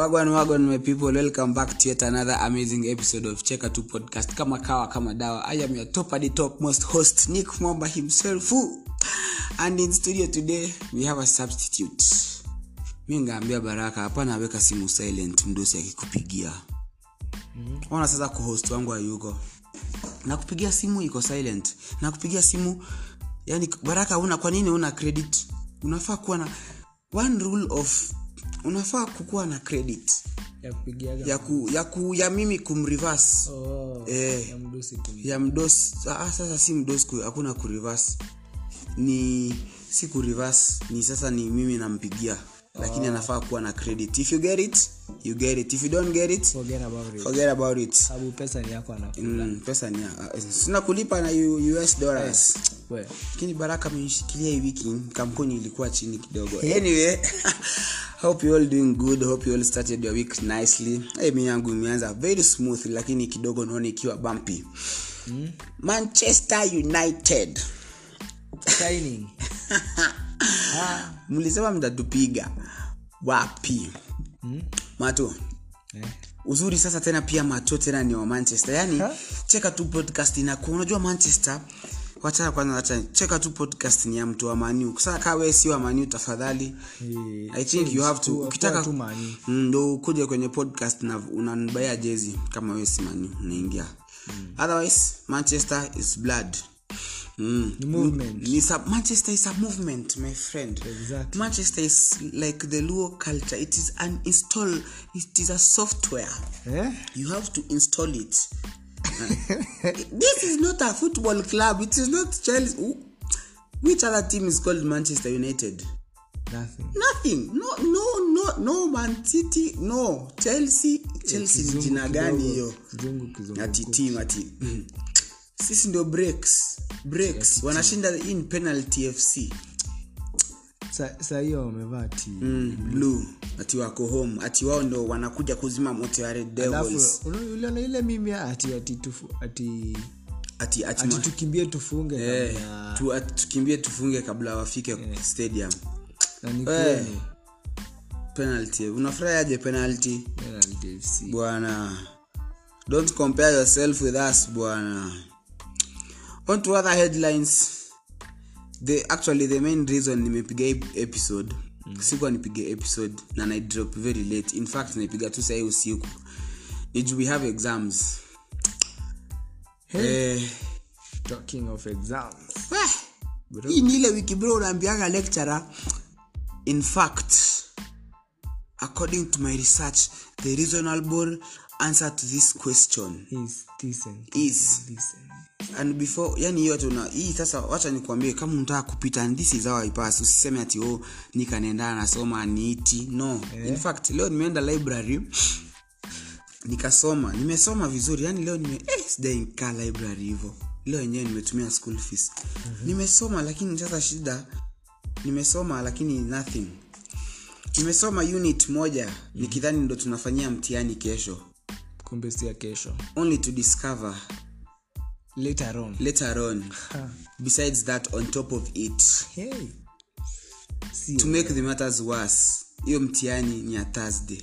wagwan wagwan my people welcome back to yet another amazing episode of cheka 2 podcast. Kama kawa kama dawa i am your top the top most host nick mwamba himself. And in studio today we have a substitute. Mi ngaambia baraka hapana aweka simu silent mdosi akikupigia. Ona sasa kuhost wangu ayuko nakupigia simu iko silent. Nakupigia simu yani baraka una kwa nini una credit? Unafaa kuwa na one rule of unafaa kukuwa na credit. Ya ya, ku, ya, ku, ya mimi kumreverse. Oh, eh, ya mdosi ya ah, sasa si mdos hakuna kureverse. Ni si kureverse. Ni sasa ni mimi nampigia. Lakini anafaa kuwa na credit. If you get it you get it. If you don't get it forget about it. forget about it. Sababu pesa ni yako anakula mm, pesa ni uh, sina kulipa na us dollars. We. Lakini baraka ameshikilia hii wiki. Kampuni ilikuwa chini kidogo. Anyway hope you all doing good. Hope you all started your week nicely. Hey, mi yangu imeanza very smooth lakini kidogo naona ikiwa bumpy. Mm. manchester united. Mlisema mtatupiga. Wapi? Mm. mato eh. uzuri sasa tena pia mato tena ni wa manchester. Yani Ha? cheka tu podcast inakuwa. Unajua manchester wachana kwanza wacha cheka tu podcast ni ya mtu wa maniu sasa kaa wewe si wa maniu tafadhali Eh, i think you have to ukitaka. Mm, ndo ukuje kwenye podcast na unanibaya jezi kama wewe si maniu unaingia otherwise manchester is blood Mm. Ni movement. Sa- manchester is a movement my friend Exactly. manchester is like the luo culture it is an install it is a software eh? you have to install it this is not a football club. It is not chelsea. Which other team is called manchester united? Nothing. Nothing. No no no no man city no. Chelsea. Chelsea ni jina gani hiyo? Ati team ati. Mm. sisi ndio breaks. Breaks. Wanashinda in penalty fc Sa- wamevaa ti mm, blue. Ati wako home. Ati wao ndo wanakuja kuzima moto ya red devils. uliona ile mimi ati ati tufu, ati ati ati, ati ma- tukimbie tufunge eh, kabla tu, ati tukimbie tufunge kabla wafike stadium. Eh. penalty. Unafurahiaje penalty? Penalty bwana. Don't compare yourself with us bwana. On to other headlines the actually the main reason nimepiga hii episode mm. sikuwa nipige episode na naidrop very late. In fact naipiga tu sahii usiku. Ni juu we have exams. Eh, talking of exams. Eh, hii ni ile wiki bro unaambiaga lecturer. In fact according to my research the reasonable answer to this question is decent. is decent and before yani hiyo tuna hii sasa wacha nikwambie kama unataka kupita and this is how I pass usiseme ati oh nikanaenda nasoma niiti no. In fact leo nimeenda library nikasoma nimesoma vizuri yani leo nime eh, sijainkaa library hivyo leo yenyewe nimetumia school fees. Mm-hmm. nimesoma lakini sasa shida nimesoma lakini nothing. Nimesoma unit moja mm-hmm. nikidhani ndo tunafanyia mtihani kesho. Kumbe si ya kesho. Only to discover later on. Later on. Besides that on top of it hey. See to make the matters worse hiyo mtiani ni ya thursday.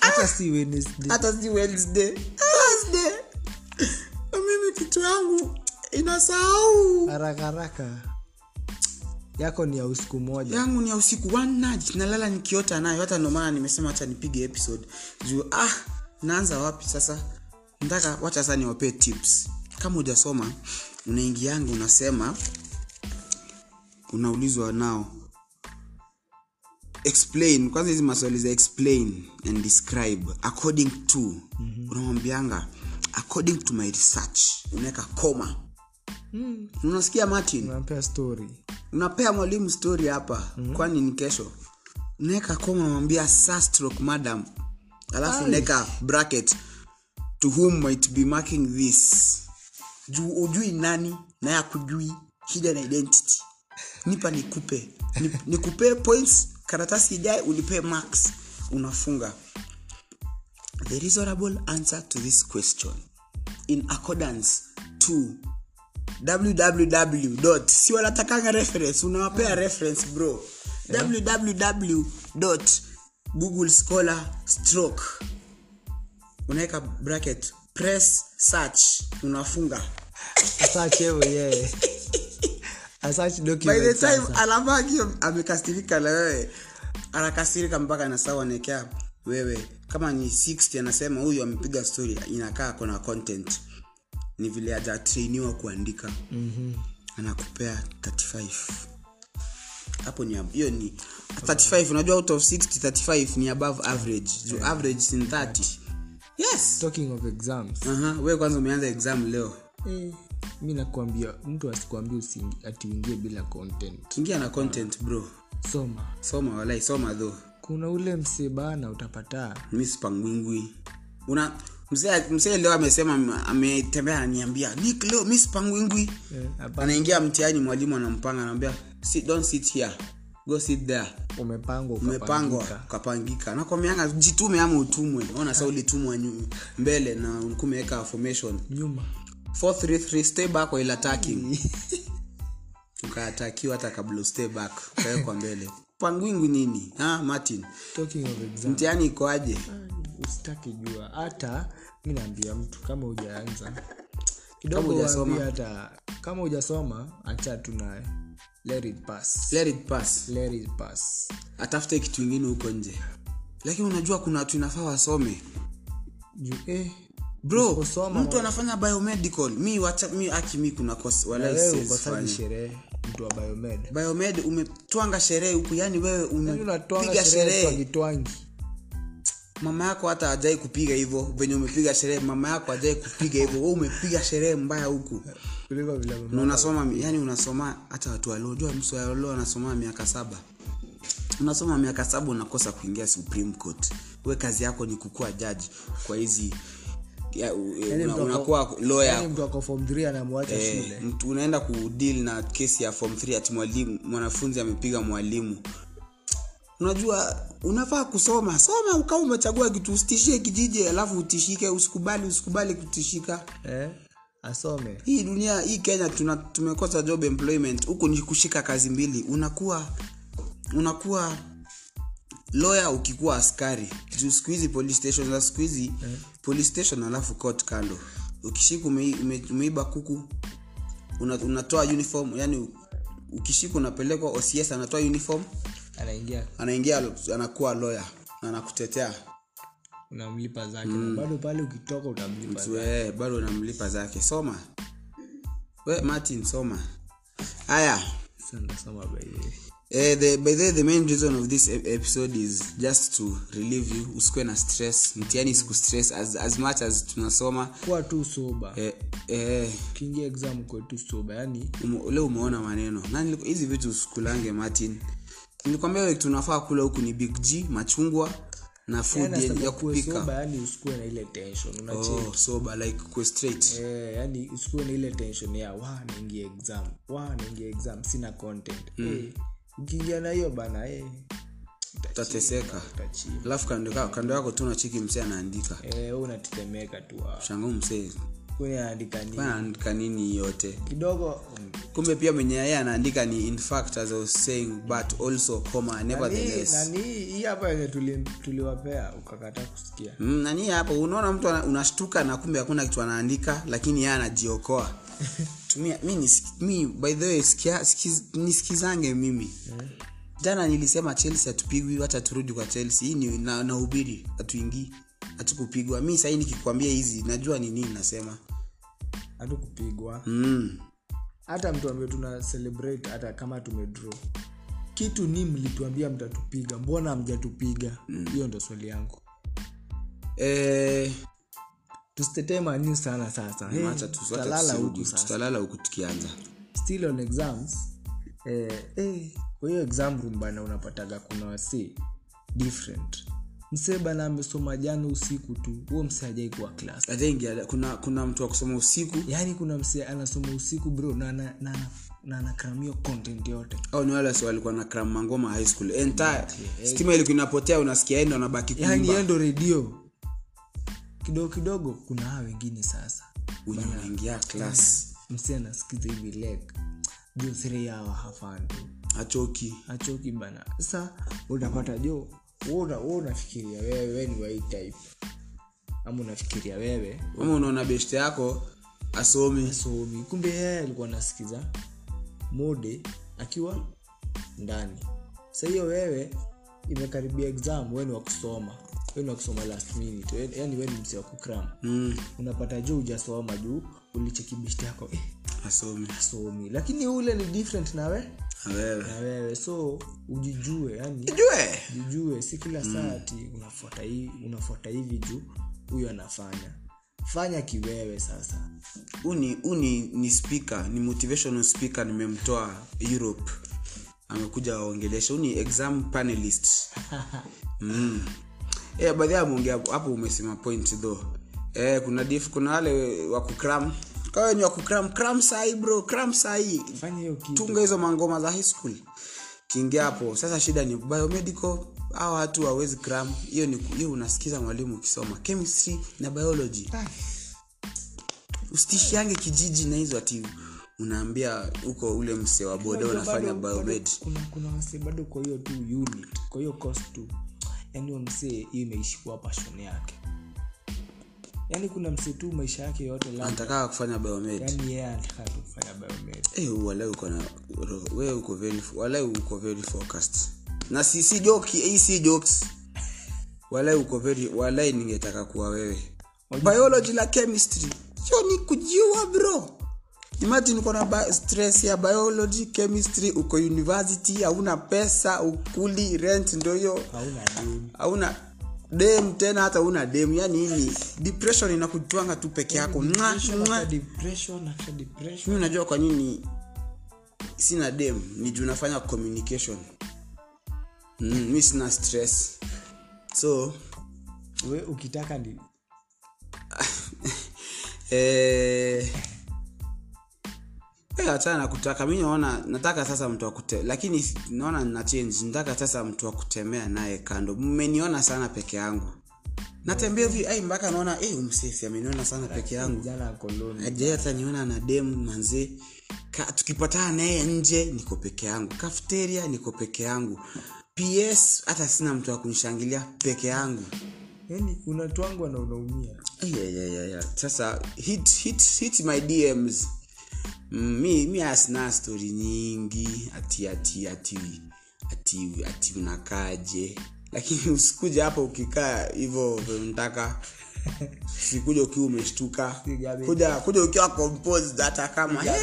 Hata si wednesday. Hata si wednesday. Thursday. Mimi kitu yangu inasahau. Haraka haraka. Yako ni ya usiku moja. Yangu ni ya usiku one night. Nalala nikiota nayo. Hata ndo maana nimesema hacha nipige episode. Juu ah naanza wapi sasa? Nataka wacha sasa niwapee tips kama hujasoma unaingianga unasema unaulizwa nao. Explain kwanza hizi maswali za explain and describe according to. Mm-hmm. unamwambianga according to my research unaweka koma. Mm. unasikia martin? Unapea story. Unapea mwalimu story hapa. Mm-hmm. kwani ni kesho? Unaweka koma unamwambia sastrok madam. Alafu unaweka bracket to whom might be marking this juu ujui nani na yakujui hidden identity. Nipa nikupe. Ni- nikupe points karatasi ijae unipee max unafunga. The reasonable answer to this question. In accordance to www si wanatakanga reference. Unawapea reference bro. Www google scholar stroke. Unaweka bracket. Press search. Unafunga by the time amekasirika na wewe. Anakasirika mpaka nasaonekea anaekea wewe. Kama ni 60 anasema huyu amepiga story inakaa kona content. Ni vile hajatrainiwa kuandika. Mhm. anakupea 35 hapo ni hiyo ni 35 unajua out of 60 35 ni above average. Juu average ni 30 yes. Talking of exams. Uh-huh. wewe kwanza umeanza exam leo eh, mi nakwambia mtu asikwambia ati uingie bila content. Ingia na content bro. Soma. Soma walai soma dho kuna ule msebana utapata. Miss pangwingwi una mzee mzee leo amesema ametembea ananiambia nik leo miss pangwingwi eh, anaingia mtiani mwalimu anampanga anaambia sit, don't sit here. Go sit there. Umepangwa ukapangika. nakwamianga jitume ama utumwe. Ona sa ulitumwa mbele na ulikuwa umeweka formation. Nyuma 433 stay back while attacking. Ukaatakiwa hata kablaustay back ukawekwa mbele. Pangwingwi nini? Ha, martin? Talking mtihani ikoaje? Usitaki jua. Hata mi naambia mtu kama ujaanza kidogo hujasoma. hata kama ujasoma acha tuna let it pass. Let it pass. Let it pass. Atafute kitu ingine huko nje. Lakini unajua kuna watu inafaa wasome. Eh bro mtu anafanya biomedical. Mi wacha mi aki mi kuna sherehe mtu wa biomed. Biomed umetwanga sherehe huku yani wewe Yaani umepiga sherehe sherehe. mama yako hata ajai kupiga hivyo venye umepiga sherehe mama yako ajai kupiga hivyo we umepiga sherehe mbaya huku. Na unasoma yani unasoma hata watu waliojua msu walio anasoma miaka saba. Unasoma miaka saba unakosa kuingia supreme court. We kazi yako ni kukua jaji kwa hizi unakuwa lawyer mtu ako form 3 anamwacha Eh, shule. mtu unaenda kudeal na kesi ya form 3 ati mwalimu mwanafunzi amepiga mwalimu. Unajua unafaa kusoma. Soma ukawa umechagua kitu usitishie kijiji alafu utishike usikubali usikubali kutishika. Eh asome. Hii dunia hii kenya tuna, tumekosa job employment. Huku ni kushika kazi mbili. Unakuwa unakuwa loya ukikuwa askari. Juu siku hizi police station za siku hizi police station alafu court kando. Ukishika ume, ume, umeiba kuku una, unatoa uniform yani ukishika unapelekwa ocs anatoa uniform anaingia. anaingia anakuwa lawyer na anakutetea. Unamlipa zake. Mm. bado pale ukitoka utamlipa So, eh, bado unamlipa zake. Soma. We martin soma. Haya. Sasa by the by the, the main reason of this episode is just to relieve you. Usikuwe na stress. Mtiani siku stress. As, as much as tunasoma. Kuwa tu soba eh, eh, kiingia exam kuwa tu soba yani um, leo umeona maneno. Na hizi vitu sikulange martin. Nilikwambia tunafaa kula huku ni big g machungwa na food yani ya, ya kupika. soba yani usikuwe na ile tension unacheki? Oh, soba like kwa straight. Eh, yani usikuwe na ile tension ya wa naingia exam. Wa naingia exam. Sina content. Eh, ukiingia na hiyo bana eh, utateseka alafu kando kando yako tu nachiki msee anaandika. Eh, unatetemeka tu msee. Anaandika nini? Yote? Kidogo kumbe pia mwenye yeye anaandika ni in fact as I was saying but also comma nevertheless. Nani hii hapa yenye tuliwapea ukakata kusikia. Mm, nani hapo unaona mtu unashtuka na kumbe hakuna kitu anaandika lakini yeye anajiokoa tumia mi, mi by the way sikia, sikiz, nisikizange mimi. Jana nilisema chelsea hatupigwi hata turudi kwa chelsea. Hii ni na, nahubiri hatuingii hatukupigwa. Mi sahii nikikwambia hizi najua ni nini nasema. Hatukupigwa. Mm. hata mtu ambie tuna celebrate hata kama tumedraw. Kitu ni mlituambia mtatupiga mbona mjatupiga hiyo ndo swali yangu. Eh, tusitetee manyu sana sasa. Hey, tu- tutalala huku tutalala huku tukianza. Still on exams. Eh, eh, kwa hiyo exam room bana unapataga kuna wasi different. Msee bana amesoma jana usiku tu. Huo msee ajai kuwa class. I think ya- kuna kuna mtu wa kusoma usiku. Yaani kuna msee anasoma usiku bro na na- na- na- na content yote. Au ni wale walikuwa na kram mangoma high school. Entire stima ilikuwa inapotea unasikia endo anabaki yani kuimba. redio kidogo kidogo kuna hawa wengine sasa. Wenye anasikiza hivi lek juu siri hafandu achoki achoki bana. Sasa utapata jo wo wewe unafikiria wewe ni wa type. Ama unafikiria wewe? Ama unaona best yako asomi. Asomi. Kumbe yeye alikuwa anasikiza mode akiwa ndani. Sa hiyo wewe imekaribia exam wewe ni wa kusoma wewe kusoma last minute. Yani we ni msi wa kukram mm, unapata juu ujasoma juu? Ulichekibishti yako. Eh, asomi somi lakini ule ni different na we Awewe. na wewe. So ujijue yani jue jijue si kila saa ati unafuata hii unafuata hivi juu huyo anafanya. Fanya kiwewe sasa. Uni uni ni speaker. Ni motivational speaker nimemtoa europe. Amekuja waongelesha uni exam panelist. Mm. Yeah, baadhi ameongea hapo umesema point though. Eh, kuna dif kuna wale wa kukram kawe ni wa kukram kram sahi bro kram sahi tunga hizo mangoma za high school. Kiingia hapo. Sasa shida ni biomedical au watu hawezi kram hiyo ni hiyo unasikiza mwalimu ukisoma. Chemistry na biology. Usitishiange kijiji na hizo ati unaambia huko ule mse wa boda unafanya biomed kuna kuna wase bado kwa hiyo tu unit kwa hiyo cost tu yani msee hiyo imeishi kuwa passion yake. Yani kuna msee tu maisha yake yote anataka kufanya biomed yani yeye anataka tu kufanya biomed Eh, uko na wewe uko very walai uko very focused. Na si si joki hii si jokes. Walai uko very walai ningetaka kuwa wewe. Biology la chemistry. Sio ni kujiua bro imagine uko na stress ya biology chemistry uko university hauna pesa ukuli rent ndo hiyo. Hauna dem tena hata una dem yani ni depression inakutwanga tu peke yako. Depression mi unajua kwa nini sina dem ni juu nafanya communication. Mm, mi sina stress. So we ukitaka ni eh, eh, hata na kutaka mi naona nataka sasa mtu akute lakini naona na change. Nataka sasa mtu wa naye kando. Mmeniona sana peke yangu. Natembea hivi ai mpaka naona eh, umsesi ameniona sana peke yangu. jana koloni. Niona na demu manze tukipatana naye nje niko peke yangu. Kafeteria niko peke yangu. Ps hata sina mtu wa kunishangilia peke yangu. Yani unatwangwa na unaumia yeah, yeah, yeah, yeah. sasa hit, hit, hit my dms mi, mi asina stori nyingi ati ati ati ati ati unakaje. Lakini usikuja hapo ukikaa hivyo unataka. Sikuja ukiwa umeshtuka. Kuja kuja ukiwa hata kama.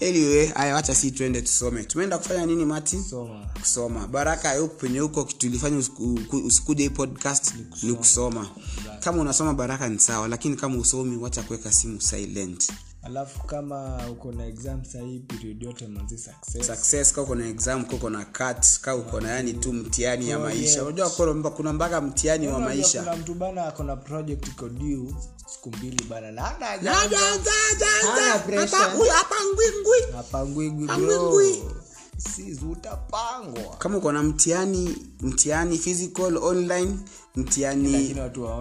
anyway haya wacha si twende tusome. Tumeenda kufanya nini mati kusoma, kusoma. Baraka ya penye huko tulifanya usikuja hii podcast ni kusoma. kama unasoma baraka ni sawa lakini kama usomi wacha kuweka simu silent alafu kama uko na exam sahii period yote manzi success. Success ka uko na exam ka uko na cut ka uko na yani tu mtihani ya maisha. unajua kuna- kuna mpaka mtihani wa maisha. kuna mtu bana ako na project iko due siku mbili bana na hana Hana. Hapa- huyu hapa ngwingwi utapangwa. Kama uko na mtihani mtihani physical online mtihani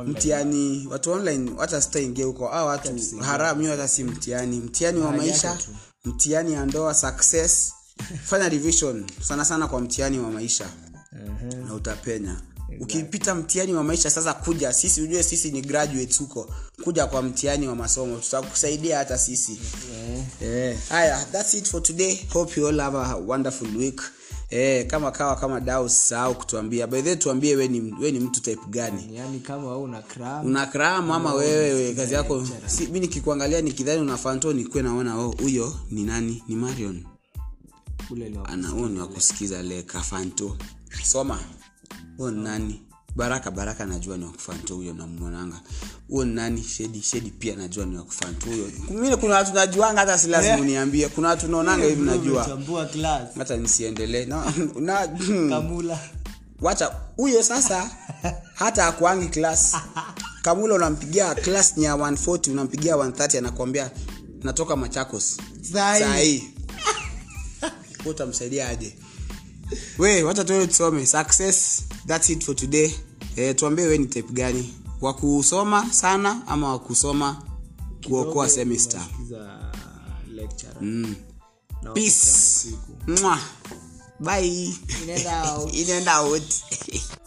mtihani watu online hata sitaingia huko. A watu haramu hiyo hata si mtihani. Mtihani wa maisha mtiani mtihani ya ndoa success. Fanya revision sana sana kwa mtihani wa maisha. Na utapenya ukipita mtihani wa maisha sasa kuja sisi ujue sisi ni graduates huko. Kuja kwa mtihani wa masomo tutakusaidia hata sisi. Eh, haya that's it for today. Hope you all have a wonderful week. Eh, kama kawa kama dau sahau kutuambia. By tuambie we ni, we ni mtu type gani? Yani kama wewe una kram una kram ama wewe kazi yako? si, mi nikikuangalia nikidhani unafanto nikuwe naona oh, huyo ni nani? Ni marion. Ule ni wa- ana huo ni wakusikiza le kafanto soma huo nani? Baraka baraka najua ni wakufanto huyo namwonanga huo nani? Shedi shedi pia najua ni wakufanto huyo. Mimi kuna watu najuanga hata si lazima uniambie. Kuna watu naonanga hivi najua. hata nisiendelee. Na, na, kamula. Wacha huyo sasa hata akuangi klas kamula unampigia klas ni ya 140 unampigia 130 anakwambia natoka machakos. Sahi. sahii utamsaidia aje we wacha tuwe tusome success thats it for today. Eh, tuambie we ni type gani? Wa kusoma sana ama wa kusoma kuokoa semester? mm. Peace. Bye. Inaenda out